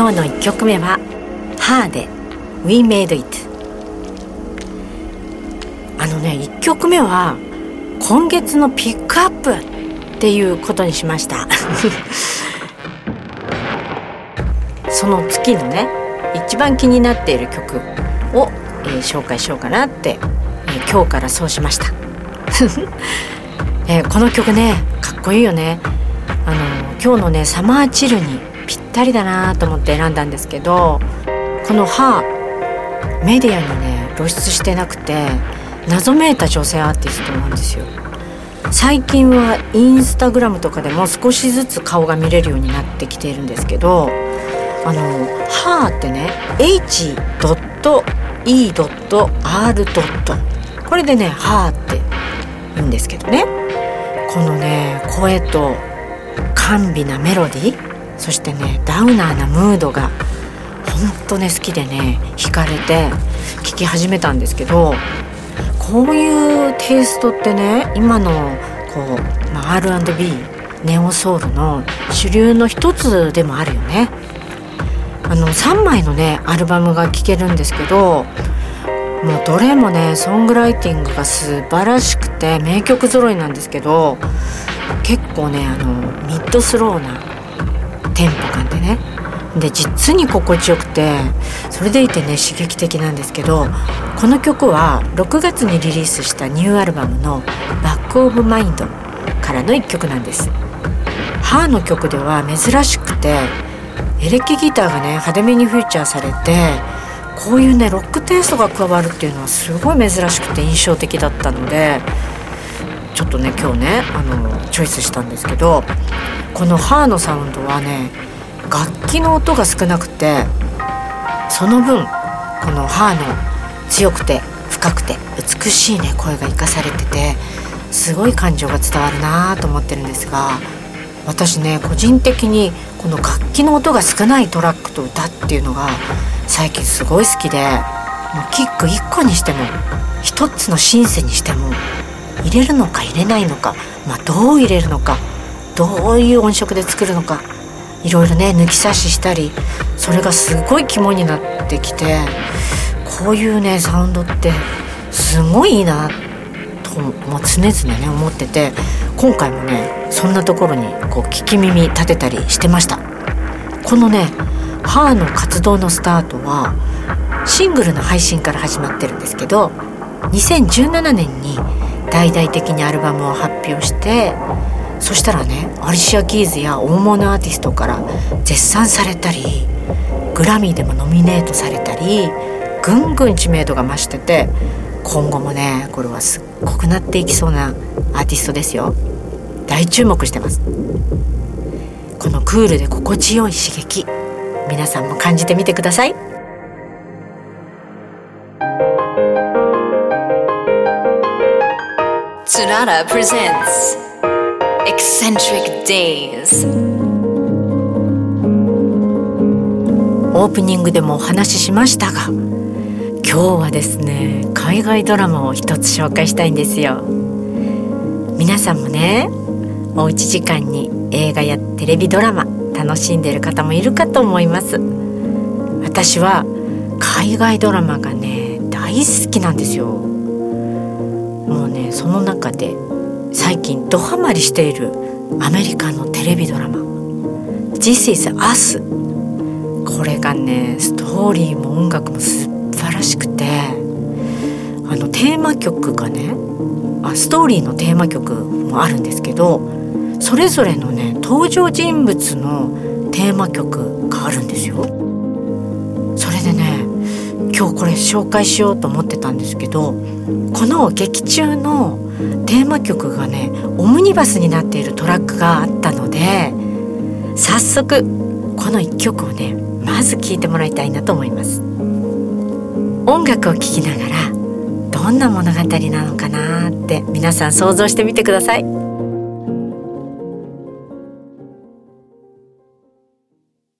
今日の1曲目は「ハーで We Made It」あのね1曲目は今月のピックアップっていうことにしました。その月のね一番気になっている曲を、えー、紹介しようかなって、えー、今日からそうしました、えー、この曲ねかっこいいよね。あの今日のねサマーチルにったりだなと思って選んだんですけどこの「ハメディアにね露出してなくて謎めいた女性アーティストなんですよ最近はインスタグラムとかでも少しずつ顔が見れるようになってきているんですけどあの「ハーってね H.E.R. これでね「ハーって言うんですけどねこのね声と甘美なメロディーそしてねダウナーなムードがほんとね好きでね惹かれて聴き始めたんですけどこういうテイストってね今のこう、まあ、R&B ネオソウルの主流の一つでもあるよね。あの3枚のねアルバムが聴けるんですけどもうどれもねソングライティングが素晴らしくて名曲揃いなんですけど結構ねあのミッドスローなテンポ感でねで実に心地よくてそれでいてね刺激的なんですけどこの曲は6月にリリースしたニューアルバムの「 Back of Mind」からの1曲なんです。ハーの曲では珍しくてエレキギターがね派手めにフィーチャーされてこういうねロックテイストが加わるっていうのはすごい珍しくて印象的だったのでちょっとね今日ねあのチョイスしたんですけどこのハーのサウンドはね楽器の音が少なくてその分このハーの強くて深くて美しいね声が生かされててすごい感情が伝わるなと思ってるんですが私ね個人的にこの楽器の音が少ないトラックと歌っていうのが最近すごい好きでもうキック1個にしても1つのシンセにしても入れるのか入れないのか、まあ、どう入れるのか。どういう音色で作るのか。いろいろね抜き差ししたりそれがすごい肝になってきてこういうねサウンドってすごいいいなと、まあ、常々ね思ってて今回もねそんなところにこう聞き耳立てたりしてました。このねハーの活動のスタートはシングルの配信から始まってるんですけど2017年に大々的にアルバムを発表してそしたらねアリシア・キーズや大物アーティストから絶賛されたりグラミーでもノミネートされたりぐんぐん知名度が増してて今後もねこれはすっごくなっていきそうなアーティストですよ。大注目してます。このクールで心地よい刺激皆さんも感じてみてください。つらら presents Eccentric Days. オープニングでもお話ししましたが今日はですね海外ドラマを一つ紹介したいんですよ。皆さんもねおうち時間に映画やテレビドラマ楽しんでる方もいるかと思います。私は海外ドラマがね大好きなんですよ。その中で最近ドハマりしているアメリカのテレビドラマ「This is Us」これがねストーリーも音楽も素晴らしくてあのテーマ曲がねあストーリーのテーマ曲もあるんですけどそれぞれのね登場人物のテーマ曲があるんですよ。それでね今日これ紹介しようと思ってたんですけどこの劇中のテーマ曲がねオムニバスになっているトラックがあったので早速この1曲をねまず聴いてもらいたいなと思います。音楽を聴きながらどんな物語なのかなって皆さん想像してみてください。